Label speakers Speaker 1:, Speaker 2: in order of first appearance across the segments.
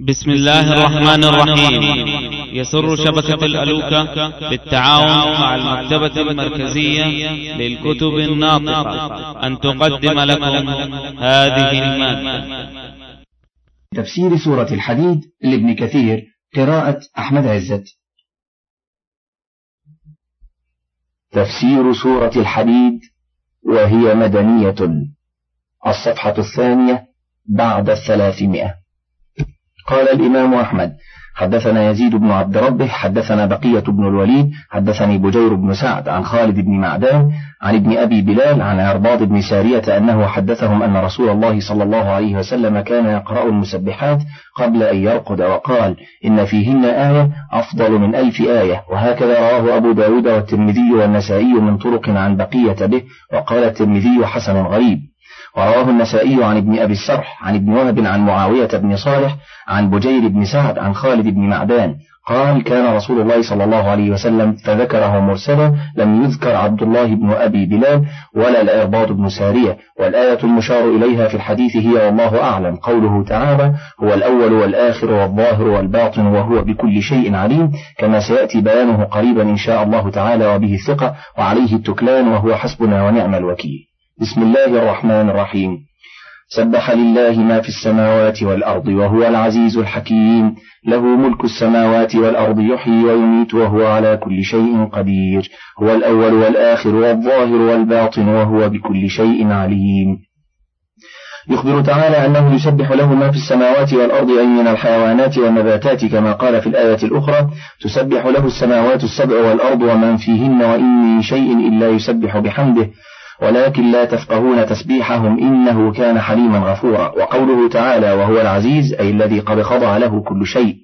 Speaker 1: بسم الله الرحمن الرحيم يسر شبكة الألوكة بالتعاون مع المكتبة المركزية للكتب الناطقة أن تقدم لكم هذه المادة تفسير سورة الحديد لابن كثير قراءة أحمد عزت تفسير سورة الحديد وهي مدنية الصفحة الثانية بعد الثلاثمائة قال الإمام أحمد حدثنا يزيد بن عبد ربه حدثنا بقية بن الوليد حدثني بجير بن سعد عن خالد بن معدان عن ابن أبي بلال عن عرباض بن سارية أنه حدثهم أن رسول الله صلى الله عليه وسلم كان يقرأ المسبحات قبل أن يرقد وقال إن فيهن آية أفضل من ألف آية وهكذا رواه أبو داود والترمذي والنسائي من طرق عن بقية به وقال الترمذي حسن غريب ورواه النسائي عن ابن أبي السرح عن ابن وهب عن معاوية بن صالح عن بجير بن سعد عن خالد بن معدان قال كان رسول الله صلى الله عليه وسلم فذكره مرسلا لم يذكر عبد الله بن أبي بلال ولا الإرباط بن سارية والآية المشار إليها في الحديث هي والله أعلم قوله تعالى هو الأول والآخر والظاهر والباطن وهو بكل شيء عليم كما سيأتي بيانه قريبا إن شاء الله تعالى وبه الثقة وعليه التكلان وهو حسبنا ونعم الوكيل بسم الله الرحمن الرحيم سبح لله ما في السماوات والأرض وهو العزيز الحكيم له ملك السماوات والأرض يحيي ويميت وهو على كل شيء قدير هو الأول والآخر والظاهر والباطن وهو بكل شيء عليم يخبر تعالى أنه يسبح له ما في السماوات والأرض أي من الحيوانات والنباتات كما قال في الآية الأخرى تسبح له السماوات السبع والأرض ومن فيهن وإن من شيء إلا يسبح بحمده ولكن لا تفقهون تسبيحهم إنه كان حليما غفورا وقوله تعالى وهو العزيز أي الذي قد خضع له كل شيء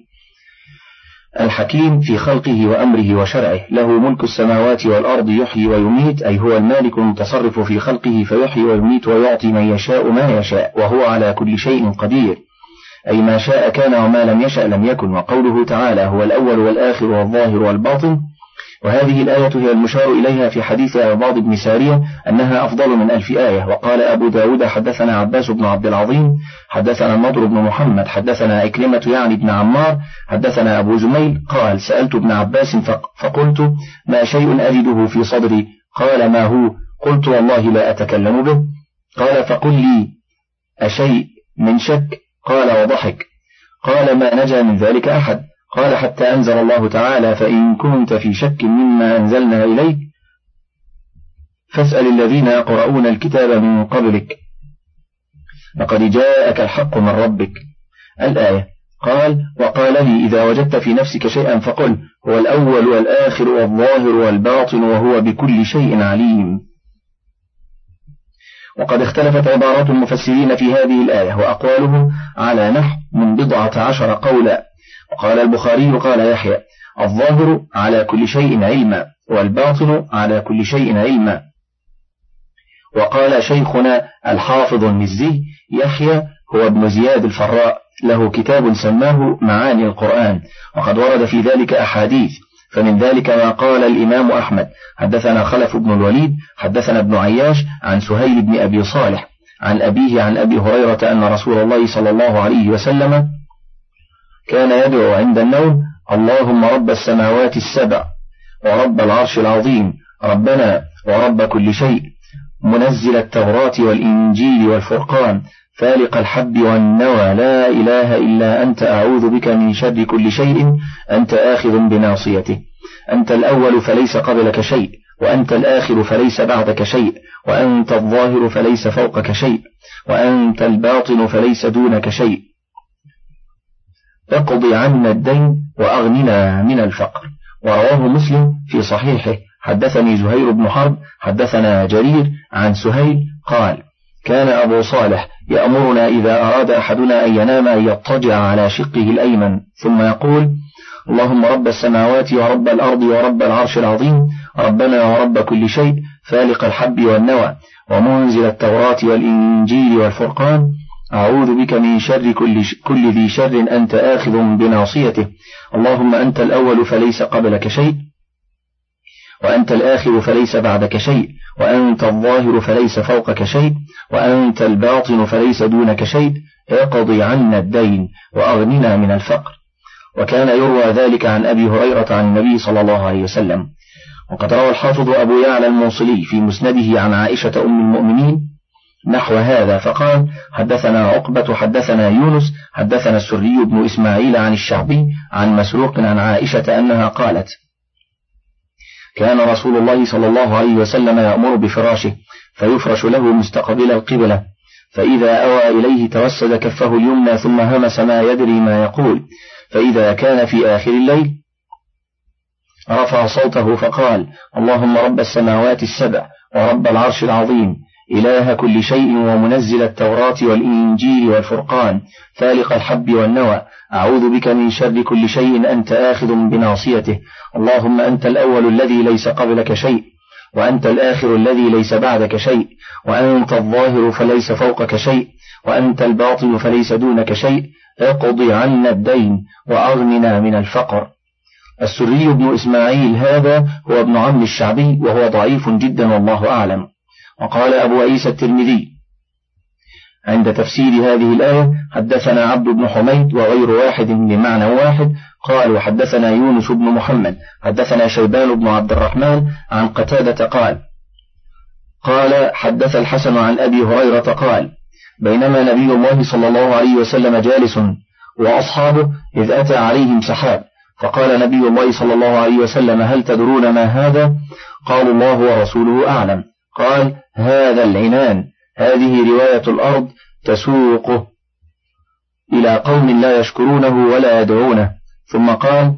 Speaker 1: الحكيم في خلقه وأمره وشرعه له ملك السماوات والأرض يحيي ويميت أي هو المالك المتصرف في خلقه فيحيي ويميت ويعطي من يشاء ما يشاء وهو على كل شيء قدير أي ما شاء كان وما لم يشأ لم يكن وقوله تعالى هو الأول والآخر والظاهر والباطن وهذه الآية هي المشار إليها في حديث أرباض بن سارية أنها أفضل من ألف آية وقال أبو داود حدثنا عباس بن عبد العظيم حدثنا النضر بن محمد حدثنا إكرمة يعني بن عمار حدثنا أبو زميل قال سألت ابن عباس فقلت ما شيء أجده في صدري قال ما هو قلت والله لا أتكلم به قال فقل لي أشيء من شك قال وضحك قال ما نجا من ذلك أحد قال حتى أنزل الله تعالى فإن كنت في شك مما أنزلنا إليك فاسأل الذين يقرؤون الكتاب من قبلك لقد جاءك الحق من ربك الآية قال وقال لي إذا وجدت في نفسك شيئا فقل هو الأول والآخر والظاهر والباطن وهو بكل شيء عليم وقد اختلفت عبارات المفسرين في هذه الآية وأقوالهم على نحو من بضعة عشر قولا قال البخاري قال يحيى الظاهر على كل شيء علما والباطن على كل شيء علما وقال شيخنا الحافظ المزي يحيى هو ابن زياد الفراء له كتاب سماه معاني القرآن وقد ورد في ذلك أحاديث فمن ذلك ما قال الإمام أحمد حدثنا خلف بن الوليد حدثنا ابن عياش عن سهيل بن أبي صالح عن أبيه عن أبي هريرة أن رسول الله صلى الله عليه وسلم كان يدعو عند النوم اللهم رب السماوات السبع ورب العرش العظيم ربنا ورب كل شيء منزل التوراة والإنجيل والفرقان فالق الحب والنوى لا إله إلا أنت أعوذ بك من شر كل شيء أنت آخذ بناصيته أنت الأول فليس قبلك شيء وأنت الآخر فليس بعدك شيء وأنت الظاهر فليس فوقك شيء وأنت الباطن فليس دونك شيء اقض عنا الدين وأغننا من الفقر ورواه مسلم في صحيحه حدثني زهير بن حرب حدثنا جرير عن سهيل قال كان أبو صالح يأمرنا إذا أراد أحدنا أن ينام أن يضطجع على شقه الأيمن ثم يقول اللهم رب السماوات ورب الأرض ورب العرش العظيم ربنا ورب كل شيء فالق الحب والنوى ومنزل التوراة والإنجيل والفرقان أعوذ بك من شر كل, ش... كل ذي شر أنت آخذ بناصيته اللهم أنت الأول فليس قبلك شيء وأنت الآخر فليس بعدك شيء وأنت الظاهر فليس فوقك شيء وأنت الباطن فليس دونك شيء اقضي عنا الدين وأغننا من الفقر وكان يروى ذلك عن أبي هريرة عن النبي صلى الله عليه وسلم وقد روى الحافظ أبو يعلى الموصلي في مسنده عن عائشة أم المؤمنين نحو هذا فقال حدثنا عقبة حدثنا يونس حدثنا السري بن إسماعيل عن الشعبي عن مسروق عن عائشة أنها قالت كان رسول الله صلى الله عليه وسلم يأمر بفراشه فيفرش له مستقبل القبلة فإذا أوى إليه توسد كفه اليمنى ثم همس ما يدري ما يقول فإذا كان في آخر الليل رفع صوته فقال اللهم رب السماوات السبع ورب العرش العظيم إله كل شيء ومنزل التوراة والإنجيل والفرقان فالق الحب والنوى أعوذ بك من شر كل شيء أنت آخذ بناصيته اللهم أنت الأول الذي ليس قبلك شيء وأنت الآخر الذي ليس بعدك شيء وأنت الظاهر فليس فوقك شيء وأنت الباطن فليس دونك شيء اقض عنا الدين وأغننا من الفقر السري بن إسماعيل هذا هو ابن عم الشعبي وهو ضعيف جدا والله أعلم وقال أبو عيسى الترمذي عند تفسير هذه الآية حدثنا عبد بن حميد وغير واحد بمعنى واحد قال وحدثنا يونس بن محمد حدثنا شيبان بن عبد الرحمن عن قتادة قال قال حدث الحسن عن أبي هريرة قال بينما نبي الله صلى الله عليه وسلم جالس وأصحابه إذ أتى عليهم سحاب فقال نبي الله صلى الله عليه وسلم هل تدرون ما هذا قالوا الله ورسوله أعلم قال هذا العنان هذه رواية الأرض تسوقه إلى قوم لا يشكرونه ولا يدعونه ثم قال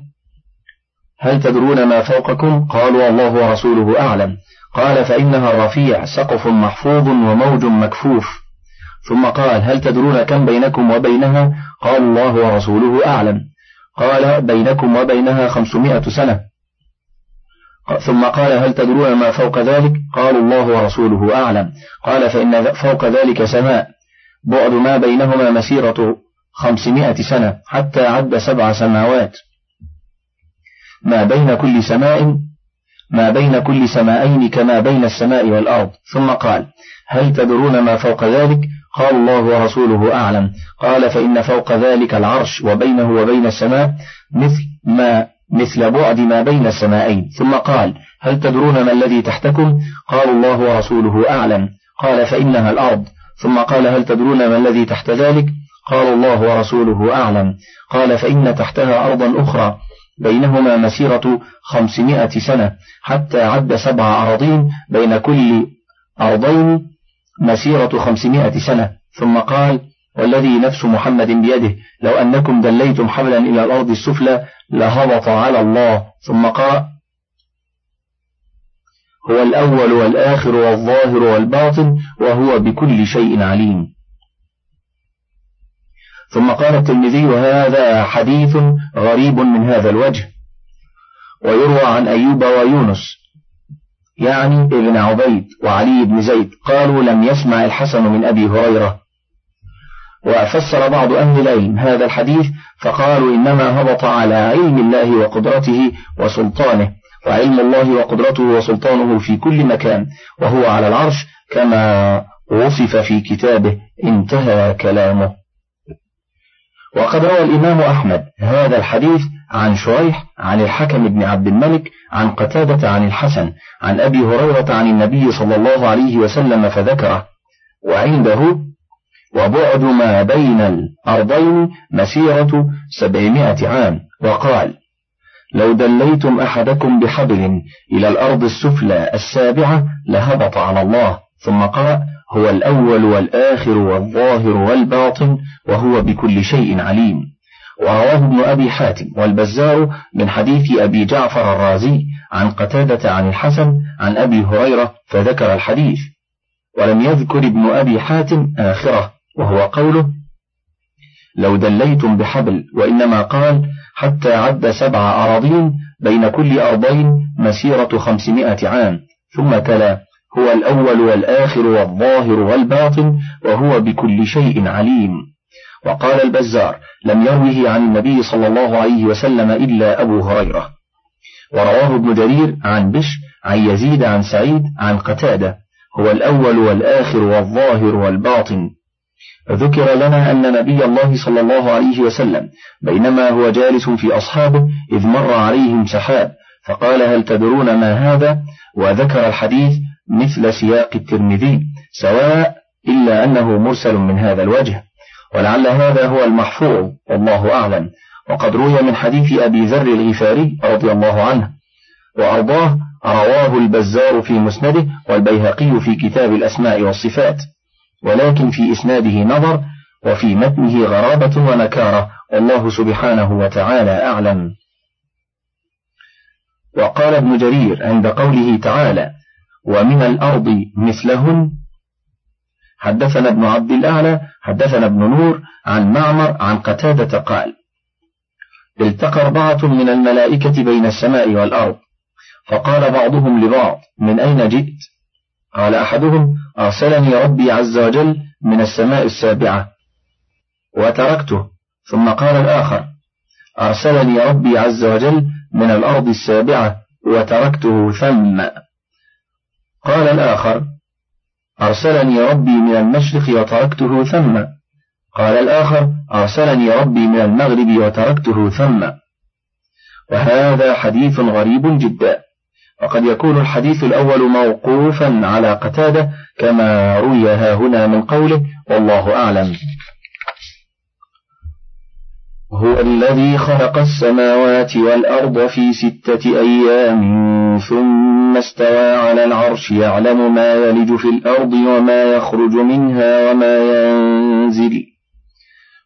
Speaker 1: هل تدرون ما فوقكم قالوا الله ورسوله أعلم قال فإنها رفيع سقف محفوظ وموج مكفوف ثم قال هل تدرون كم بينكم وبينها قال الله ورسوله أعلم قال بينكم وبينها خمسمائة سنة ثم قال هل تدرون ما فوق ذلك قالوا الله ورسوله أعلم قال فإن فوق ذلك سماء بعد ما بينهما مسيرة خمسمائة سنة حتى عد سبع سماوات ما بين كل سماء ما بين كل سمائين كما بين السماء والأرض ثم قال هل تدرون ما فوق ذلك قال الله ورسوله أعلم قال فإن فوق ذلك العرش وبينه وبين السماء مثل ما مثل بعد ما بين السمائين ثم قال هل تدرون ما الذي تحتكم قالوا الله ورسوله أعلم قال فإنها الأرض ثم قال هل تدرون ما الذي تحت ذلك قال الله ورسوله أعلم قال فإن تحتها أرضا أخرى بينهما مسيرة خمسمائة سنة حتى عد سبع أراضين بين كل أرضين مسيرة خمسمائة سنة ثم قال والذي نفس محمد بيده لو أنكم دليتم حبلا إلى الأرض السفلى لهبط على الله ثم قرأ هو الأول والآخر والظاهر والباطن وهو بكل شيء عليم ثم قال الترمذي هذا حديث غريب من هذا الوجه ويروى عن أيوب ويونس يعني ابن عبيد وعلي بن زيد قالوا لم يسمع الحسن من أبي هريرة وفسر بعض أهل العلم هذا الحديث فقالوا إنما هبط على علم الله وقدرته وسلطانه وعلم الله وقدرته وسلطانه في كل مكان وهو على العرش كما وصف في كتابه انتهى كلامه وقد روى الإمام أحمد هذا الحديث عن شريح عن الحكم بن عبد الملك عن قتادة عن الحسن عن أبي هريرة عن النبي صلى الله عليه وسلم فذكره وعنده وبعد ما بين الأرضين مسيرة سبعمائة عام وقال لو دليتم أحدكم بحبل إلى الأرض السفلى السابعة لهبط على الله ثم قرأ هو الأول والآخر والظاهر والباطن وهو بكل شيء عليم ورواه ابن أبي حاتم والبزار من حديث أبي جعفر الرازي عن قتادة عن الحسن عن أبي هريرة فذكر الحديث ولم يذكر ابن أبي حاتم آخره وهو قوله لو دليتم بحبل وإنما قال حتى عد سبع أراضين بين كل أرضين مسيرة خمسمائة عام ثم تلا هو الأول والآخر والظاهر والباطن وهو بكل شيء عليم وقال البزار لم يروه عن النبي صلى الله عليه وسلم إلا أبو هريرة ورواه ابن جرير عن بش عن يزيد عن سعيد عن قتادة هو الأول والآخر والظاهر والباطن ذكر لنا أن نبي الله صلى الله عليه وسلم بينما هو جالس في أصحابه إذ مر عليهم سحاب فقال هل تدرون ما هذا وذكر الحديث مثل سياق الترمذي سواء إلا أنه مرسل من هذا الوجه ولعل هذا هو المحفوظ والله أعلم وقد روي من حديث أبي ذر الغفاري رضي الله عنه وأرضاه رواه البزار في مسنده والبيهقي في كتاب الأسماء والصفات ولكن في إسناده نظر وفي متنه غرابة ونكارة والله سبحانه وتعالى أعلم وقال ابن جرير عند قوله تعالى ومن الأرض مثلهن حدثنا ابن عبد الأعلى حدثنا ابن نور عن معمر عن قتادة قال التقى أربعة من الملائكة بين السماء والأرض فقال بعضهم لبعض من أين جئت قال أحدهم أرسلني ربي عز وجل من السماء السابعة وتركته ثم قال الآخر أرسلني ربي عز وجل من الأرض السابعة وتركته ثم قال الآخر أرسلني ربي من المشرق وتركته ثم قال الآخر أرسلني ربي من المغرب وتركته ثم وهذا حديث غريب جدا وقد يكون الحديث الأول موقوفا على قتادة كما روي هنا من قوله والله أعلم هو الذي خلق السماوات والأرض في ستة أيام ثم استوى على العرش يعلم ما يلج في الأرض وما يخرج منها وما ينزل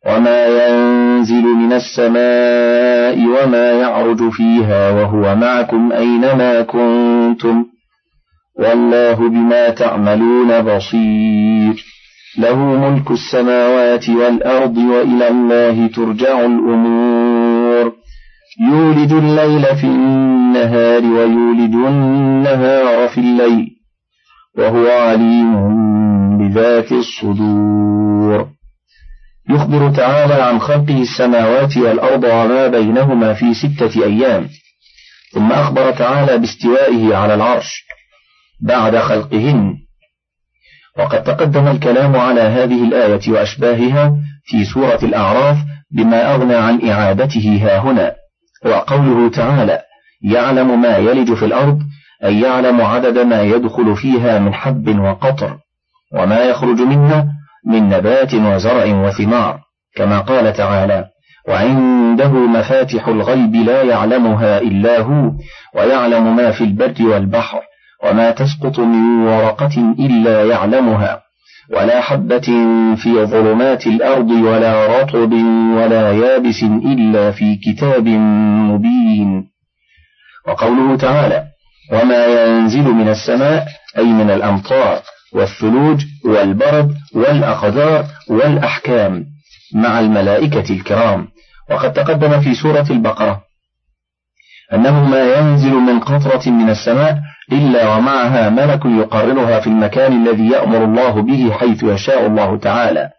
Speaker 1: وما ينزل من السماء وما يعرج فيها وهو معكم أينما كنتم والله بما تعملون بصير له ملك السماوات والأرض وإلى الله ترجع الأمور يولد الليل في النهار ويولد النهار في الليل وهو عليم بذات الصدور يخبر تعالى عن خلقه السماوات والأرض وما بينهما في ستة أيام ثم أخبر تعالى باستوائه على العرش بعد خلقهن وقد تقدم الكلام على هذه الآية وأشباهها في سورة الأعراف بما أغنى عن إعادته ها هنا وقوله تعالى يعلم ما يلج في الأرض أي يعلم عدد ما يدخل فيها من حب وقطر وما يخرج منها من نبات وزرع وثمار كما قال تعالى وعنده مفاتح الغيب لا يعلمها إلا هو ويعلم ما في البر والبحر وما تسقط من ورقة إلا يعلمها ولا حبة في ظلمات الأرض ولا رطب ولا يابس إلا في كتاب مبين وقوله تعالى وما ينزل من السماء أي من الأمطار والثلوج والبرد والأخذار والأحكام مع الملائكة الكرام وقد تقدم في سورة البقرة أنه ما ينزل من قطرة من السماء إلا ومعها ملك يقررها في المكان الذي يأمر الله به حيث يشاء الله تعالى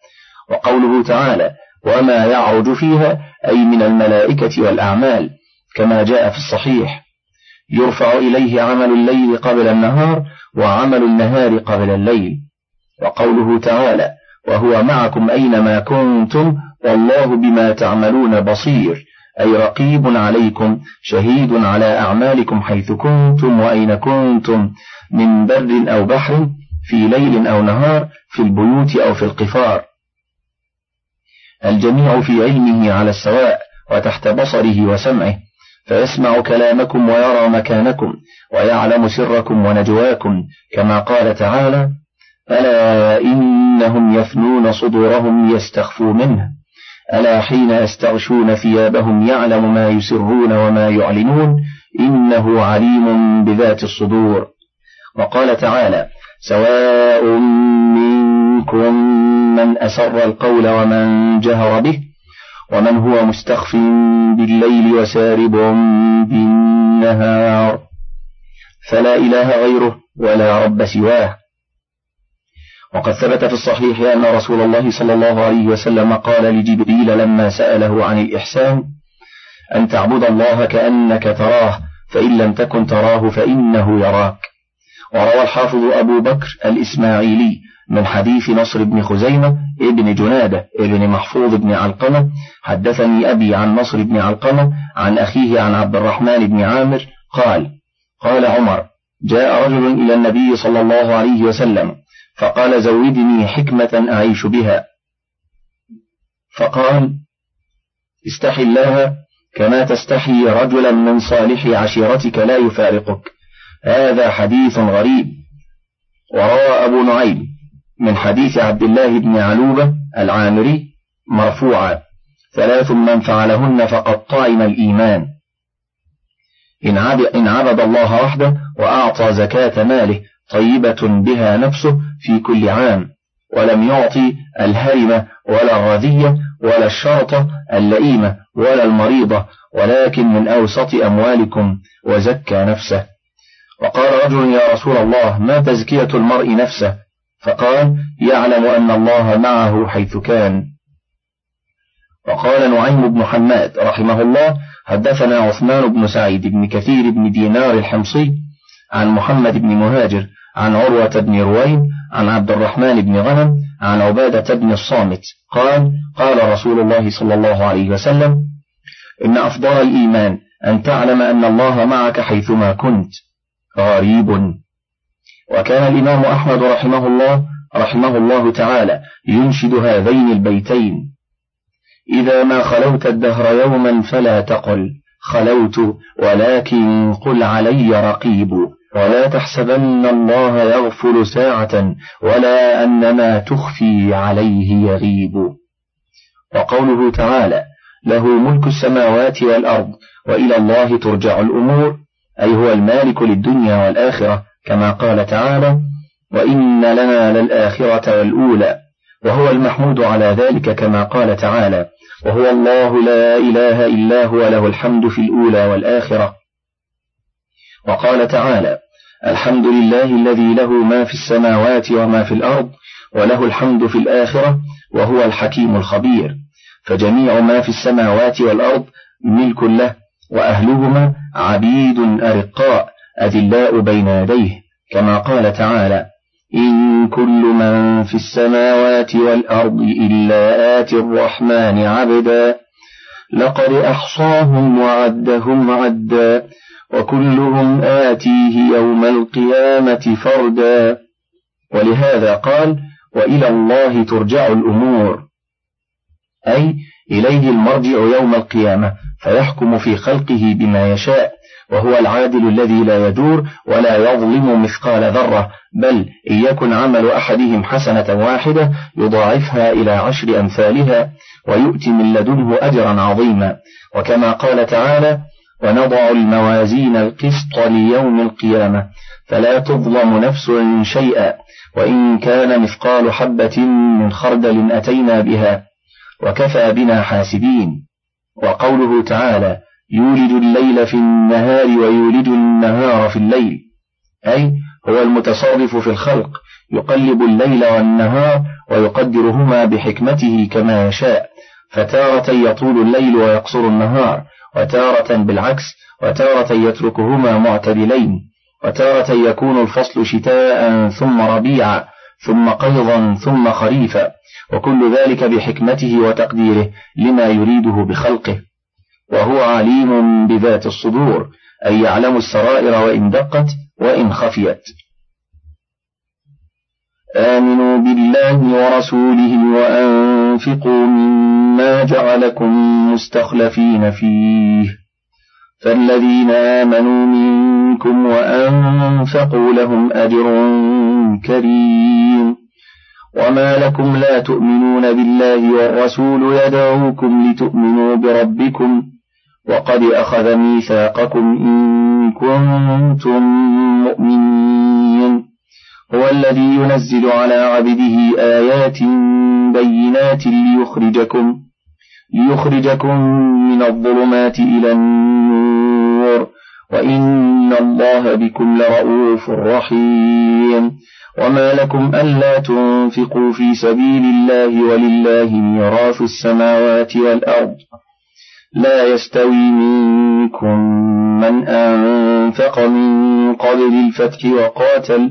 Speaker 1: وقوله تعالى وما يعرج فيها أي من الملائكة والأعمال كما جاء في الصحيح يرفع إليه عمل الليل قبل النهار وعمل النهار قبل الليل وقوله تعالى وهو معكم أينما كنتم والله بما تعملون بصير أي رقيب عليكم شهيد على أعمالكم حيث كنتم وأين كنتم من بر أو بحر في ليل أو نهار في البيوت أو في القفار الجميع في علمه على السواء وتحت بصره وسمعه فيسمع كلامكم ويرى مكانكم ويعلم سركم ونجواكم كما قال تعالى ألا إنهم يفنون صدورهم يستخفوا منه ألا حين يستغشون ثيابهم يعلم ما يسرون وما يعلنون إنه عليم بذات الصدور وقال تعالى سواء منكم من أسر القول ومن جهر به ومن هو مستخف بالليل وسارب بالنهار فلا إله غيره ولا رب سواه وقد ثبت في الصحيح أن رسول الله صلى الله عليه وسلم قال لجبريل لما سأله عن الإحسان أن تعبد الله كأنك تراه فإن لم تكن تراه فإنه يراك وروى الحافظ أبو بكر الإسماعيلي من حديث نصر بن خزيمة ابن جنادة ابن محفوظ بن علقمة حدثني أبي عن نصر بن علقمة عن أخيه عن عبد الرحمن بن عامر قال قال عمر جاء رجل إلى النبي صلى الله عليه وسلم فقال زودني حكمة أعيش بها فقال استحي الله كما تستحي رجلا من صالح عشيرتك لا يفارقك هذا حديث غريب وروى أبو نعيم من حديث عبد الله بن علوبة العامري مرفوعا ثلاث من فعلهن فقد طعم الإيمان إن عبد الله وحده وأعطى زكاة ماله طيبة بها نفسه في كل عام ولم يعطي الهرمة ولا الرذية ولا الشرطة اللئيمة ولا المريضة ولكن من أوسط أموالكم وزكى نفسه وقال رجل يا رسول الله ما تزكية المرء نفسه فقال يعلم أن الله معه حيث كان وقال نعيم بن حماد رحمه الله حدثنا عثمان بن سعيد بن كثير بن دينار الحمصي عن محمد بن مهاجر عن عروة بن روين عن عبد الرحمن بن غنم عن عبادة بن الصامت قال قال رسول الله صلى الله عليه وسلم إن أفضل الإيمان أن تعلم أن الله معك حيثما كنت غريب وكان الإمام أحمد رحمه الله رحمه الله تعالى ينشد هذين البيتين إذا ما خلوت الدهر يوما فلا تقل خلوت ولكن قل علي رقيب ولا تحسبن الله يغفل ساعة ولا أن ما تخفي عليه يغيب وقوله تعالى له ملك السماوات والأرض وإلى الله ترجع الأمور أي هو المالك للدنيا والآخرة كما قال تعالى وإن لنا للآخرة والأولى وهو المحمود على ذلك كما قال تعالى وهو الله لا إله إلا هو له الحمد في الأولى والآخرة وقال تعالى الحمد لله الذي له ما في السماوات وما في الأرض وله الحمد في الآخرة وهو الحكيم الخبير فجميع ما في السماوات والأرض ملك له وأهلهما عبيد أرقاء أذلاء بين يديه كما قال تعالى إن كل من في السماوات والأرض إلا آتي الرحمن عبدا لقد أحصاهم وعدهم عدا وكلهم آتيه يوم القيامة فردا ولهذا قال وإلى الله ترجع الأمور أي إليه المرجع يوم القيامة فيحكم في خلقه بما يشاء وهو العادل الذي لا يدور ولا يظلم مثقال ذرة بل إن يكن عمل أحدهم حسنة واحدة يضاعفها إلى عشر أمثالها ويؤتي من لدنه أجرا عظيما وكما قال تعالى ونضع الموازين القسط ليوم القيامة فلا تظلم نفس شيئا وإن كان مثقال حبة من خردل أتينا بها وكفى بنا حاسبين وقوله تعالى يولد الليل في النهار ويولد النهار في الليل أي هو المتصرف في الخلق يقلب الليل والنهار ويقدرهما بحكمته كما يشاء فتارة يطول الليل ويقصر النهار وتارة بالعكس وتارة يتركهما معتدلين وتارة يكون الفصل شتاء ثم ربيعا ثم قيضا ثم خريفا وكل ذلك بحكمته وتقديره لما يريده بخلقه وهو عليم بذات الصدور أي يعلم السرائر وإن دقت وإن خفيت آمنوا بالله ورسوله وأنفقوا مما جعلكم مستخلفين فيه فالذين آمنوا منكم وأنفقوا لهم أجر كريم وما لكم لا تؤمنون بالله والرسول يدعوكم لتؤمنوا بربكم وقد أخذ ميثاقكم إن كنتم مؤمنين هو الذي ينزل على عبده آيات بينات ليخرجكم ليخرجكم من الظلمات إلى النور وإن الله بكم لرؤوف رحيم وما لكم ألا تنفقوا في سبيل الله ولله ميراث السماوات والأرض لا يستوي منكم من أنفق من قبل الفتح وقاتل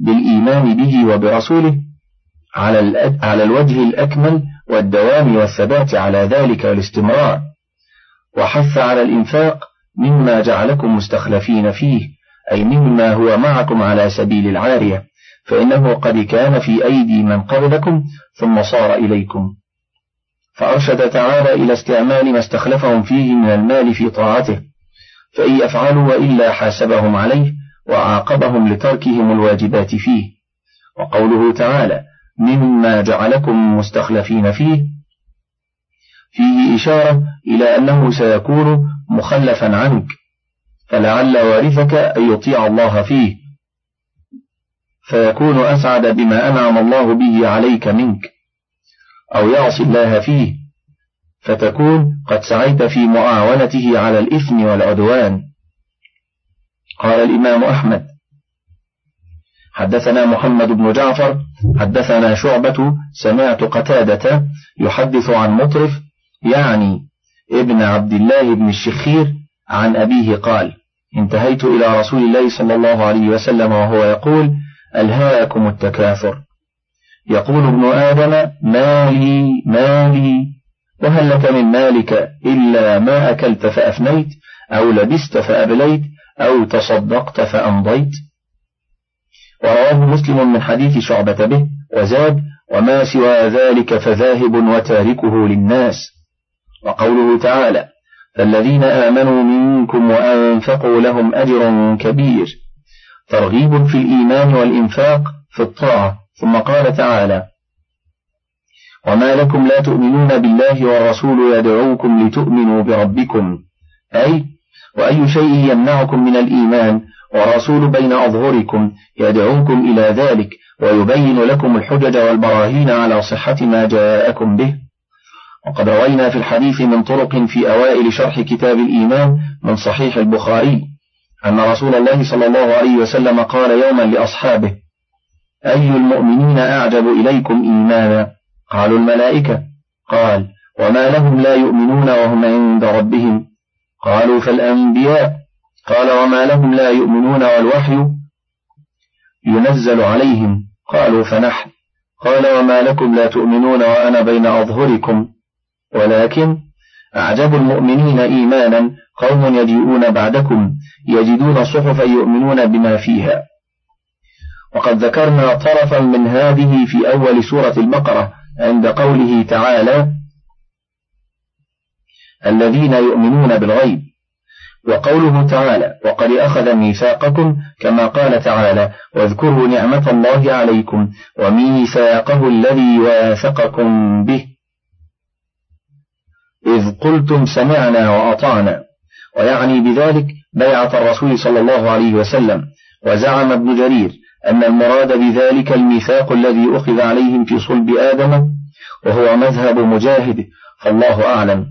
Speaker 1: بالإيمان به وبرسوله على, على الوجه الأكمل والدوام والثبات على ذلك والاستمرار وحث على الإنفاق مما جعلكم مستخلفين فيه أي مما هو معكم على سبيل العارية فإنه قد كان في أيدي من قبلكم ثم صار إليكم فأرشد تعالى إلى استعمال ما استخلفهم فيه من المال في طاعته فإن يفعلوا وإلا حاسبهم عليه وعاقبهم لتركهم الواجبات فيه وقوله تعالى مما جعلكم مستخلفين فيه فيه إشارة إلى أنه سيكون مخلفا عنك فلعل وارثك أن يطيع الله فيه فيكون أسعد بما أنعم الله به عليك منك أو يعصي الله فيه فتكون قد سعيت في معاونته على الإثم والعدوان قال الإمام أحمد حدثنا محمد بن جعفر حدثنا شعبة سمعت قتادة يحدث عن مطرف يعني ابن عبد الله بن الشخير عن أبيه قال انتهيت إلى رسول الله صلى الله عليه وسلم وهو يقول ألهاكم التكاثر يقول ابن آدم مالي مالي وهل لك من مالك إلا ما أكلت فأفنيت أو لبست فأبليت أو تصدقت فأمضيت ورواه مسلم من حديث شعبة به وزاد وما سوى ذلك فذاهب وتاركه للناس وقوله تعالى فالذين آمنوا منكم وأنفقوا لهم أجر كبير ترغيب في الإيمان والإنفاق في الطاعة ثم قال تعالى وما لكم لا تؤمنون بالله والرسول يدعوكم لتؤمنوا بربكم أي وأي شيء يمنعكم من الإيمان ورسول بين أظهركم يدعوكم إلى ذلك ويبين لكم الحجج والبراهين على صحة ما جاءكم به وقد روينا في الحديث من طرق في أوائل شرح كتاب الإيمان من صحيح البخاري أن رسول الله صلى الله عليه وسلم قال يوما لأصحابه أي المؤمنين أعجب إليكم إيمانا قالوا الملائكة قال وما لهم لا يؤمنون وهم عند ربهم قالوا فالأنبياء قال وما لهم لا يؤمنون والوحي ينزل عليهم قالوا فنحن قال وما لكم لا تؤمنون وأنا بين أظهركم ولكن أعجب المؤمنين إيمانا قوم يجيئون بعدكم يجدون صحفا يؤمنون بما فيها وقد ذكرنا طرفا من هذه في أول سورة البقرة عند قوله تعالى الذين يؤمنون بالغيب وقوله تعالى وقد أخذ ميثاقكم كما قال تعالى واذكروا نعمة الله عليكم وميثاقه الذي واثقكم به إذ قلتم سمعنا وأطعنا ويعني بذلك بيعة الرسول صلى الله عليه وسلم وزعم ابن جرير أن المراد بذلك الميثاق الذي أخذ عليهم في صلب آدم وهو مذهب مجاهد فالله أعلم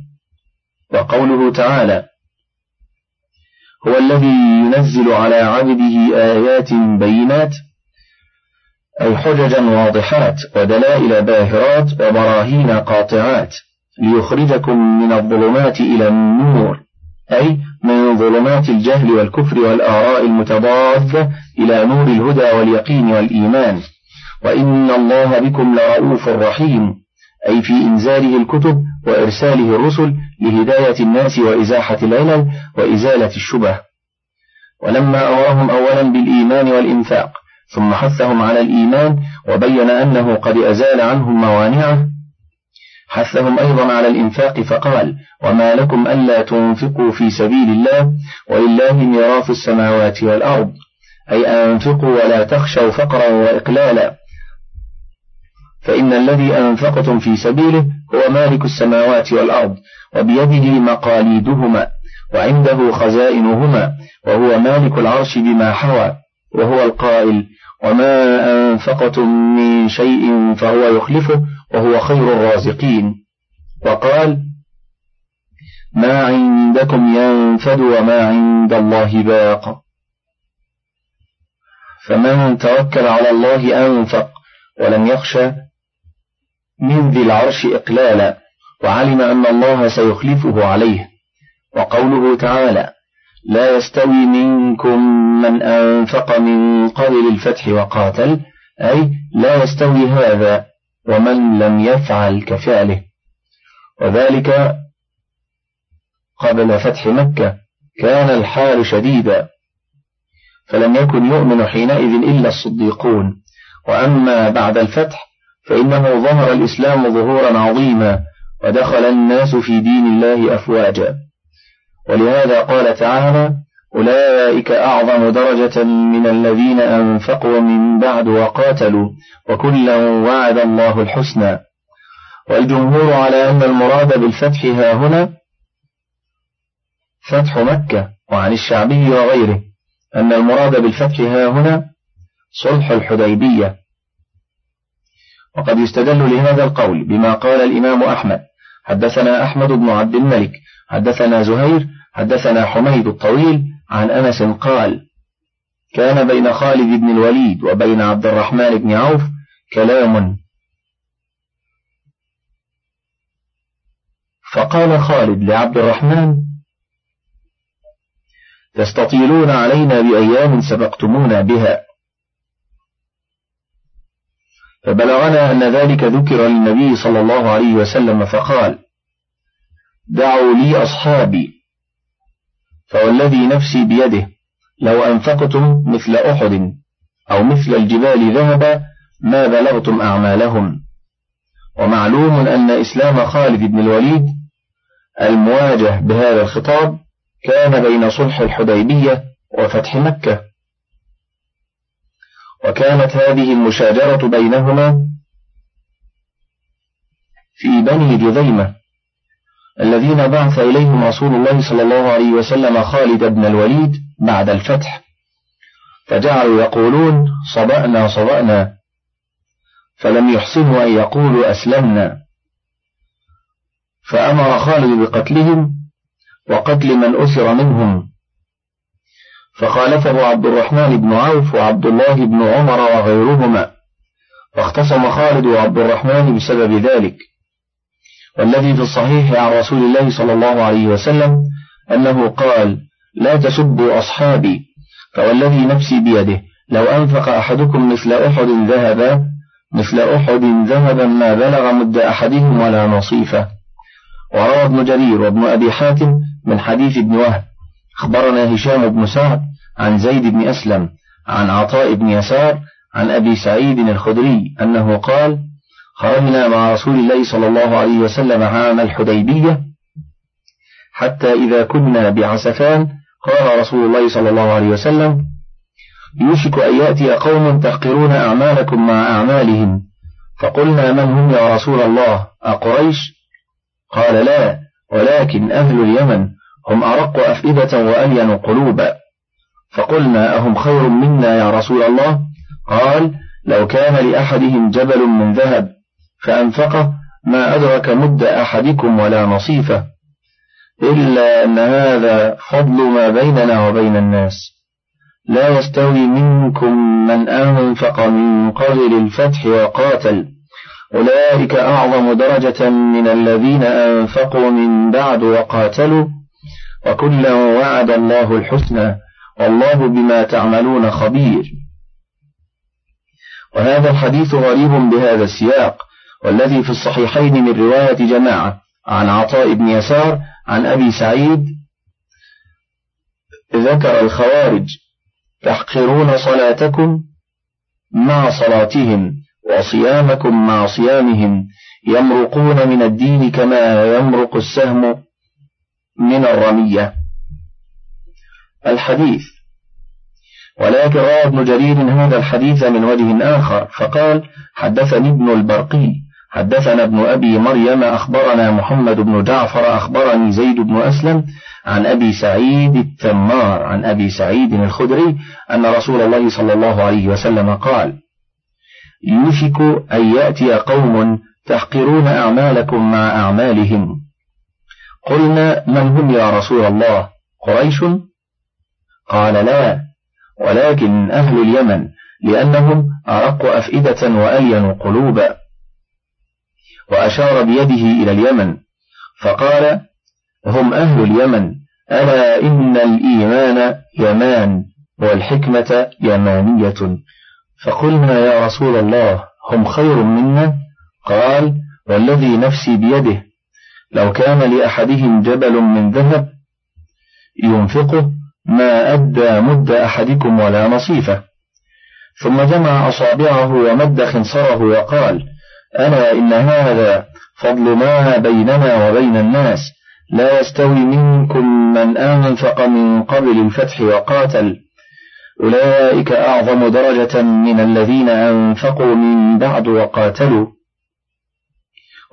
Speaker 1: وقوله تعالى هو الذي ينزل على عبده آيات بينات أي حججا واضحات ودلائل باهرات وبراهين قاطعات ليخرجكم من الظلمات إلى النور أي من ظلمات الجهل والكفر والآراء المتضادة إلى نور الهدى واليقين والإيمان وإن الله بكم لرؤوف رحيم أي في إنزاله الكتب وإرساله الرسل لهداية الناس وإزاحة العلل وإزالة الشبه ولما أواهم أولا بالإيمان والإنفاق ثم حثهم على الإيمان وبين أنه قد أزال عنهم موانعه حثهم أيضا على الإنفاق فقال وما لكم ألا تنفقوا في سبيل الله ولله ميراث السماوات والأرض أي أنفقوا ولا تخشوا فقرا وإقلالا فإن الذي أنفقتم في سبيله هو مالك السماوات والأرض وبيده مقاليدهما وعنده خزائنهما وهو مالك العرش بما حوى وهو القائل وما أنفقتم من شيء فهو يخلفه وهو خير الرازقين وقال ما عندكم ينفد وما عند الله باق فمن توكل على الله أنفق ولم يخشى من ذي العرش إقلالا وعلم أن الله سيخلفه عليه وقوله تعالى لا يستوي منكم من أنفق من قبل الفتح وقاتل أي لا يستوي هذا ومن لم يفعل كفعله وذلك قبل فتح مكة كان الحال شديدا فلم يكن يؤمن حينئذ إلا الصديقون وأما بعد الفتح فإنه ظهر الإسلام ظهورا عظيما ودخل الناس في دين الله أفواجا ولهذا قال تعالى أولئك أعظم درجة من الذين أنفقوا من بعد وقاتلوا وكلا وعد الله الحسنى والجمهور على أن المراد بالفتح ها هنا فتح مكة وعن الشعبي وغيره أن المراد بالفتح ها هنا صلح الحديبية وقد يستدل لهذا القول بما قال الإمام أحمد حدثنا أحمد بن عبد الملك حدثنا زهير حدثنا حميد الطويل عن أنس قال كان بين خالد بن الوليد وبين عبد الرحمن بن عوف كلام فقال خالد لعبد الرحمن تستطيلون علينا بأيام سبقتمونا بها فبلغنا أن ذلك ذكر للنبي صلى الله عليه وسلم فقال دعوا لي أصحابي فوالذي نفسي بيده لو أنفقتم مثل أحد أو مثل الجبال ذهبا ما بلغتم أعمالهم ومعلوم أن إسلام خالد بن الوليد المواجه بهذا الخطاب كان بين صلح الحديبية وفتح مكة وكانت هذه المشاجرة بينهما في بني جذيمة الذين بعث إليهم رسول الله صلى الله عليه وسلم خالد بن الوليد بعد الفتح فجعلوا يقولون صبأنا صبأنا فلم يحسنوا أن يقولوا أسلمنا فأمر خالد بقتلهم وقتل من أسر منهم فخالفه عبد الرحمن بن عوف وعبد الله بن عمر وغيرهما واختصم خالد وعبد الرحمن بسبب ذلك والذي في الصحيح عن رسول الله صلى الله عليه وسلم أنه قال لا تسبوا أصحابي فوالذي نفسي بيده لو أنفق أحدكم مثل أحد ذهبا مثل أحد ذهبا ما بلغ مد أحدهم ولا نصيفة وروى ابن جرير وابن أبي حاتم من حديث ابن وهب أخبرنا هشام بن سعد عن زيد بن أسلم عن عطاء بن يسار عن أبي سعيد الخدري أنه قال خرجنا مع رسول الله صلى الله عليه وسلم عام الحديبية حتى إذا كنا بعسفان قال رسول الله صلى الله عليه وسلم يوشك أن يأتي قوم تحقرون أعمالكم مع أعمالهم فقلنا من هم يا رسول الله أقريش قال لا ولكن أهل اليمن هم أرق أفئدة وألين قلوبا فقلنا أهم خير منا يا رسول الله قال لو كان لأحدهم جبل من ذهب فأنفقه ما أدرك مد أحدكم ولا نصيفه إلا أن هذا فضل ما بيننا وبين الناس لا يستوي منكم من أنفق من قبل الفتح وقاتل أولئك أعظم درجة من الذين أنفقوا من بعد وقاتلوا وكلا وعد الله الحسنى الله بما تعملون خبير وهذا الحديث غريب بهذا السياق والذي في الصحيحين من رواية جماعة عن عطاء بن يسار عن أبي سعيد ذكر الخوارج تحقرون صلاتكم مع صلاتهم وصيامكم مع صيامهم يمرقون من الدين كما يمرق السهم من الرميه الحديث ولكن رأى ابن جرير هذا الحديث من وجه آخر فقال حدثني ابن البرقي حدثنا ابن أبي مريم أخبرنا محمد بن جعفر أخبرني زيد بن أسلم عن أبي سعيد التمار عن أبي سعيد الخدري أن رسول الله صلى الله عليه وسلم قال يوشك أن يأتي قوم تحقرون أعمالكم مع أعمالهم قلنا من هم يا رسول الله قريش قال لا ولكن أهل اليمن لأنهم أرق أفئدة وألين قلوبا وأشار بيده إلى اليمن فقال هم أهل اليمن ألا إن الإيمان يمان والحكمة يمانية فقلنا يا رسول الله هم خير منا قال والذي نفسي بيده لو كان لأحدهم جبل من ذهب ينفقه ما أدى مد أحدكم ولا نصيفه ثم جمع أصابعه ومد خنصره وقال ألا إن هذا فضل ما بيننا وبين الناس لا يستوي منكم من أنفق من قبل الفتح وقاتل أولئك أعظم درجة من الذين أنفقوا من بعد وقاتلوا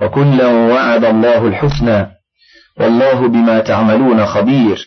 Speaker 1: وكلا وعد الله الحسنى والله بما تعملون خبير